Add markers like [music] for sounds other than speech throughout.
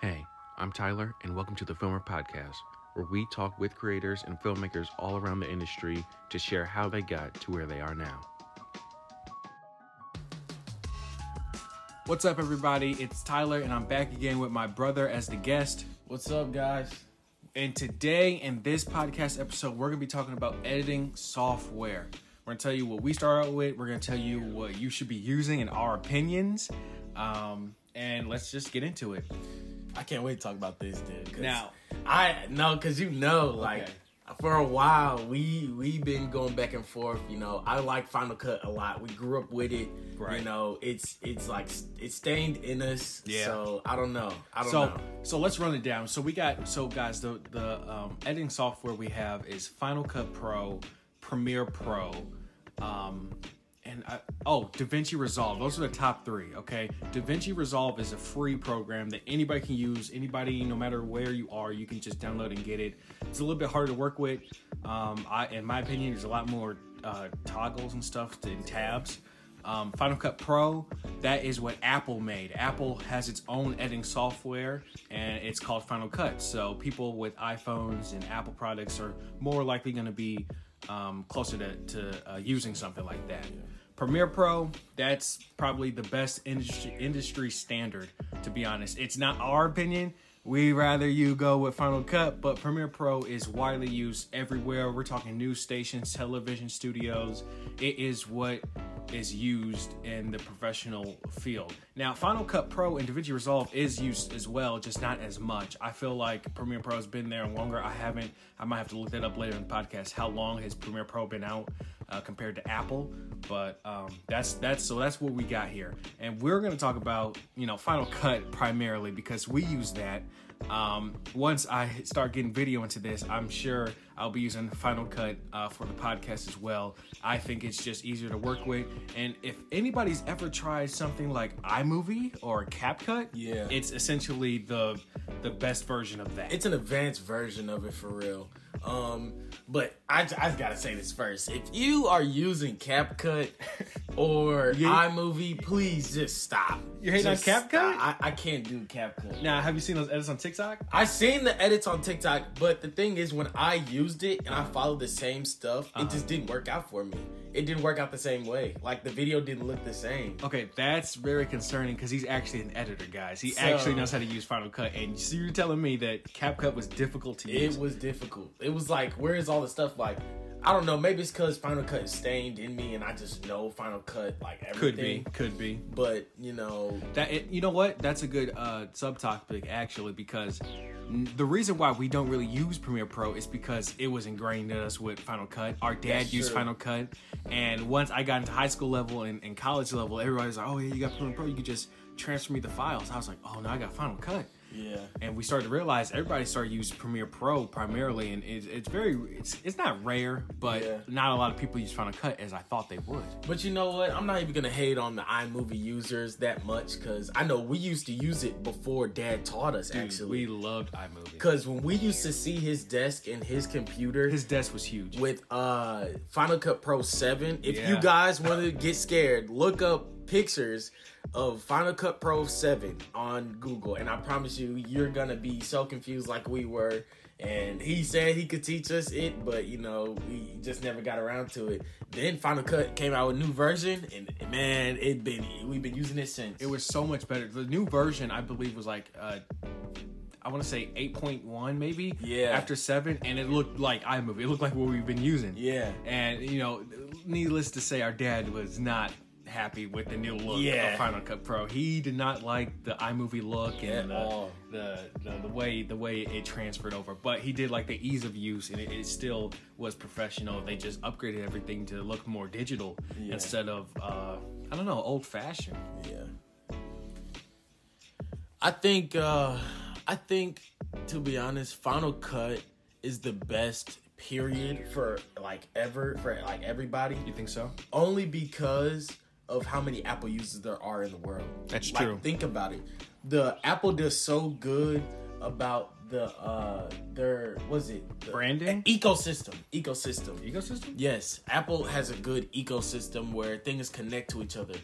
Hey, I'm Tyler, and welcome to the Filmer Podcast, where we talk with creators and filmmakers all around the industry to share how they got to where they are now. What's up, everybody? It's Tyler, and I'm back again with my brother as the guest. What's up, guys? And today, in this podcast episode, we're going to be talking about editing software. We're going to tell you what we start out with, we're going to tell you what you should be using and our opinions. Um, and let's just get into it. I can't wait to talk about this, dude. 'cause Now- I know because you know, like Okay. for a while, we we've been going back and forth. You know, I like Final Cut a lot. We grew up with it. Right. You know, it's it's like it's stained in us. Yeah. So I don't know. I don't so know. so let's run it down. So we got so guys the the um, editing software we have is Final Cut Pro, Premiere Pro, um, and I, oh DaVinci Resolve. Those are the top three. Okay, DaVinci Resolve is a free program that anybody can use. Anybody, no matter where you are, you can just download and get it. It's a little bit harder to work with. Um, I, in my opinion, there's a lot more uh, toggles and stuff and tabs. Um, Final Cut Pro, that is what Apple made. Apple has its own editing software and it's called Final Cut. So people with iPhones and Apple products are more likely going to be um, closer to, to uh, using something like that. Premiere Pro, that's probably the best industry industry standard. To be honest, it's not our opinion. We rather you go with Final Cut, but Premiere Pro is widely used everywhere. We're talking news stations, television studios. It is what is used in the professional field. Now, Final Cut Pro and DaVinci Resolve is used as well, just not as much. I feel like Premiere Pro has been there longer. I haven't. I might have to look that up later in the podcast. How long has Premiere Pro been out uh, compared to Apple? But um, that's that's so that's what we got here, and we're going to talk about you know Final Cut primarily because we use that. Um, once I start getting video into this, I'm sure I'll be using Final Cut uh, for the podcast as well. I think it's just easier to work with. And if anybody's ever tried something like iMovie or CapCut, Yeah. it's essentially the the best version of that. It's an advanced version of it for real. Um, but I just gotta say this first. If you are using CapCut [laughs] or Yeah. iMovie, please just stop. You hating on CapCut? I, I can't do CapCut. now, have you seen those edits on TikTok? I've seen the edits on TikTok, but the thing is, when I used it and I followed the same stuff, Uh-huh. it just didn't work out for me. It didn't work out the same way. Like the video didn't look the same. Okay, that's very concerning because he's actually an editor, guys. He So- actually knows how to use Final Cut, and so you're telling me that CapCut was difficult to use. It was difficult. It was like, where is all the stuff? Like, I don't know. Maybe it's because Final Cut is stained in me, and I just know Final Cut like everything. could be, could be. But you know, That it, you know what? That's a good uh, subtopic actually because the reason why we don't really use Premiere Pro is because it was ingrained in us with Final Cut. Our dad That's used true. Final Cut, and once I got into high school level and, and college level, everybody was like, "Oh yeah, you got Premiere Pro. You could just transfer me the files." I was like, "Oh no, I got Final Cut." Yeah. And we started to realize everybody started using Premiere Pro primarily, and it's, it's very it's it's not rare, but Yeah. not a lot of people use Final Cut as I thought they would. But you know what? I'm not even gonna hate on the iMovie users that much because I know we used to use it before Dad taught us. Dude, actually, we loved iMovie. because when we used to see his desk and his computer, His desk was huge. with uh Final Cut Pro 7. If Yeah. you guys want to get scared, look up pictures of Final Cut Pro 7 on Google and I promise you you're to be so confused like we were and he said he could teach us it but you know we just never got around to it. Then Final Cut came out with a new version and man, it been we've been using it since. It was so much better. The new version, I believe, was like uh, I want to say eight point one, maybe. Yeah. After seven, and it looked like iMovie. It looked like what we've been using. Yeah. And you know, needless to say, our dad was not happy with the new look Yeah. of Final Cut Pro. He did not like the iMovie look and the, the, the the way the way it transferred over. But he did like the ease of use, and it, it still was professional. They just upgraded everything to look more digital Yeah. instead of uh, I don't know, old fashioned. Yeah. I think uh I think to be honest, Final Cut is the best period for like ever for like everybody. You think so? Only because of how many Apple users there are in the world. That's like, true. Think about it. The Apple does so good about the uh their was it the Branding? ecosystem ecosystem Ecosystem? Yes, Apple has a good ecosystem where things connect to each other.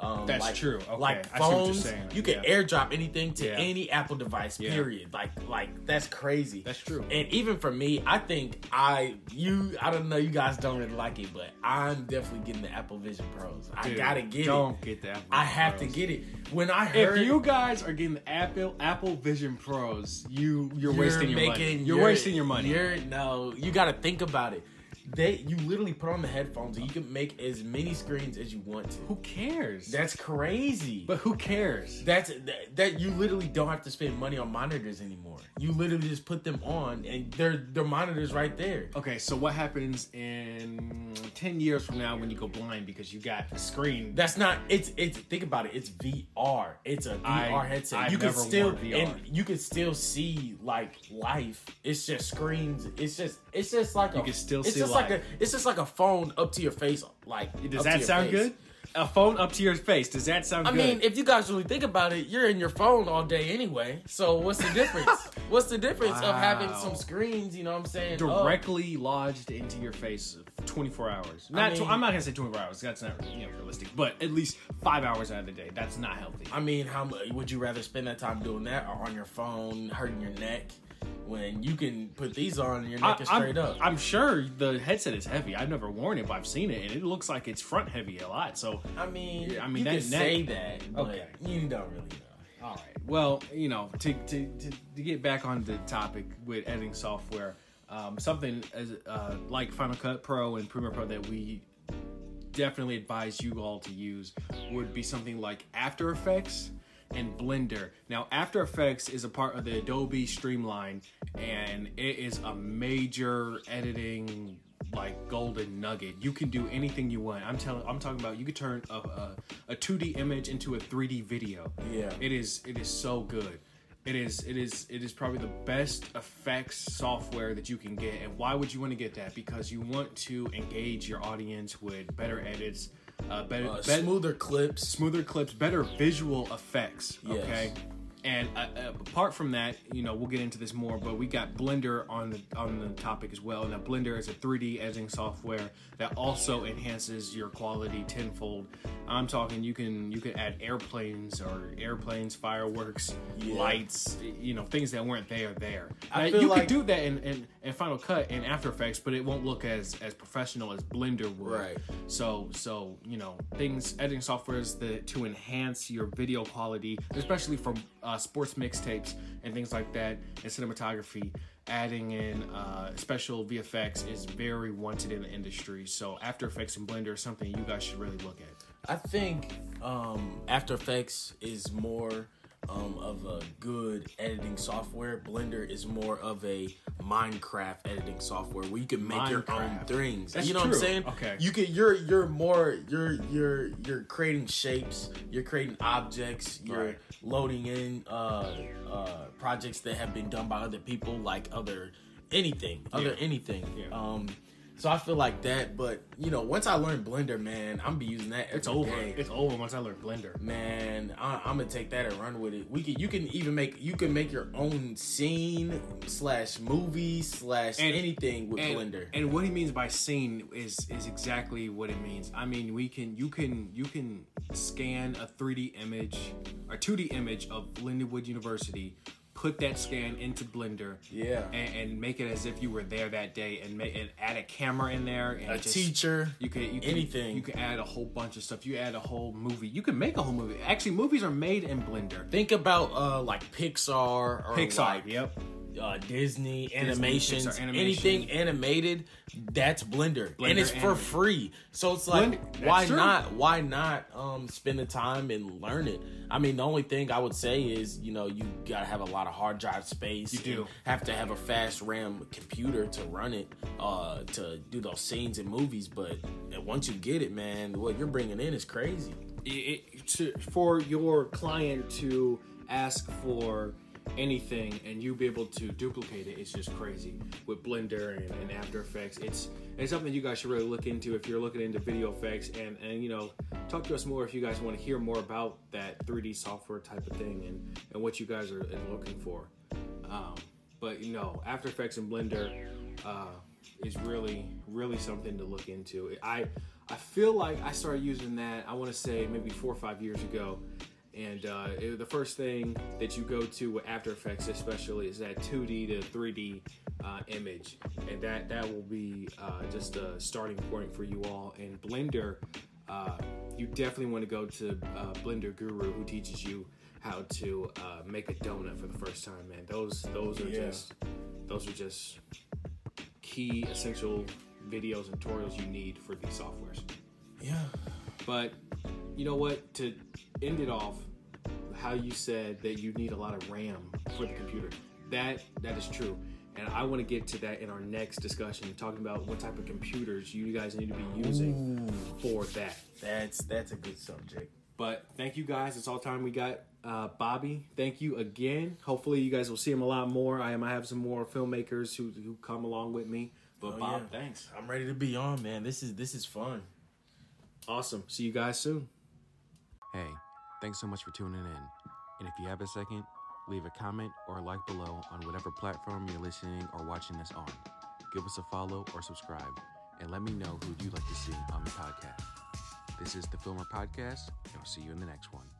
Um, That's like, true. Okay. Like I see what you're phones, you can Yeah. airdrop anything to Yeah. any Apple device. Yeah. Period. Like, like that's crazy. That's true. And even for me, I think I you I don't know you guys don't really like it, but I'm definitely getting the Apple Vision Pros. I gotta get it. don't get the Apple I have Pros. to get it. When I heard If you guys are getting the Apple Apple Vision Pros, you you're, you're wasting your money. making- You're, wasting your money. You're no, you got to think about it. They you literally put on the headphones and you can make as many screens as you want to. Who cares? That's crazy. but who cares? That's that, that you literally don't have to spend money on monitors anymore. You literally just put them on and they're they're monitors right there. Okay, so what happens in ten years from now when you go blind because you got a screen? That's not it's it's think about it. It's VR. It's a VR I- headset. I've you can still VR. and you can still see like life. It's just screens. It's just it's just like You a, can still see like a it's just like a phone up to your face. Like Does that sound face. good? A phone up to your face. Does that sound good? I good? mean, if you guys really think about it, you're in your phone all day anyway. So what's the difference? [laughs] what's the difference of having some screens? You know what I'm saying? Oh, directly lodged into your face 24 hours. Not mean- tw- I'm not gonna say 24 hours. That's not you know, realistic. But at least five hours out of the day. That's not healthy. I mean, how much would you rather spend that time doing that or on your phone hurting your neck when you can put these on and your neck is I, straight am up? I'm sure the headset is heavy. I've never worn it, but I've seen it, and it looks like it's front heavy a lot. So, I mean, I mean, you that can neck- say that, but Okay. you don't really know. all right. Well, you know, to to, to, to get back on the topic with editing software, um, something as uh, like Final Cut Pro and Premiere Pro that we definitely advise you all to use would be something like After Effects and Blender. Now, After Effects is a part of the Adobe Streamline, and it is a major editing like golden nugget. You can do anything you want. I'm telling. I'm talking about. You could turn a, a, a 2D image into a 3D video. Yeah. It is. It is so good. It is. It is. It is probably the best effects software that you can get. And why would you want to get that? Because you want to engage your audience with better edits, uh, better, Uh, smoother clips. smoother clips, better visual effects. Yes. Okay. And uh, uh, apart from that, you know, we'll get into this more, but we got Blender on the on the topic as well. Now, Blender is a 3D editing software that also enhances your quality tenfold. I'm talking you can you can add airplanes or airplanes, fireworks, Yeah. lights, you know, things that weren't there there. I Now, you like- could do that in, in, in Final Cut and After Effects, but it won't look as as professional as Blender would. Right. So so you know things editing softwares that to enhance your video quality, especially for uh, sports mixtapes and things like that, and cinematography. Adding in uh, special VFX is very wanted in the industry. So After Effects and Blender is something you guys should really look at. I think um, After Effects is more um, of a good editing software. Blender is more of a Minecraft editing software where you can make your own things. That's you know what I'm saying? Okay. You can you're you're more you're you're you're creating shapes. You're creating objects. You're Right. loading in uh, uh, projects that have been done by other people, like other anything, other Yeah. anything. Yeah. Um, so I feel like that, but you know, once I learn Blender, man, I'm be using that. It's over. day. It's over once I learn Blender. Man, I, I'm gonna take that and run with it. We can, you can even make, you can make your own scene slash movie slash And- anything with and, Blender. And what he means by scene is is exactly what it means. I mean, we can you can you can scan a 3D image or 2D image of Lindenwood University, put that scan into Blender, Yeah. and, and make it as if you were there that day, and, make, and add a camera in there and a just, teacher. You can you can, anything. You can add a whole bunch of stuff. You add a whole movie. You can make a whole movie. Actually, movies are made in Blender. Think about uh like Pixar or Pixar. like yep. Uh, Disney animations, Pixar animation. anything animated, that's Blender, Blender and it's for animated. free. So it's like, that's why true. not? Why not um, spend the time and learn it? I mean, the only thing I would say is, you know, you gotta have a lot of hard drive space. You do. Have to have a fast RAM computer to run it, uh, to do those scenes in movies. But once you get it, man, what you're bringing in is crazy. it, it- to, for your client to ask for anything and you be able to duplicate it is just crazy with blender and, and after effects it's it's something you guys should really look into if you're looking into video effects and and you know talk to us more if you guys want to hear more about that 3d software type of thing and and what you guys are are looking for um, but you know after effects and blender uh, is really really something to look into i I feel like I started using that. I want to say maybe four or five years ago, and uh, it, the first thing that you go to with After Effects, especially, is that 2D to 3D uh, image, and that that will be uh, just a starting point for you all. And Blender, uh, you definitely want to go to uh, Blender Guru, who teaches you how to uh, make a donut for the first time. Man, those those are Yeah. just those are just key essential videos and tutorials you need for these softwares. Yeah. But you know what? To end it off, how you said that you need a lot of RAM for the computer. That that is true. And I want to get to that in our next discussion, talking about what type of computers you guys need to be using for that. That's that's a good subject. But thank you guys. It's all time we got. Uh, Bobby, thank you again. Hopefully, you guys will see him a lot more. I am. I have some more filmmakers who who come along with me. But Oh, Bob, yeah. thanks. I'm ready to be on, man. This is this is fun. Awesome. See you guys soon. Hey, thanks so much for tuning in. And if you have a second, leave a comment or a like below on whatever platform you're listening or watching this on. Give us a follow or subscribe, and let me know who you'd like to see on the podcast. This is the Filmer Podcast, and I'll see you in the next one.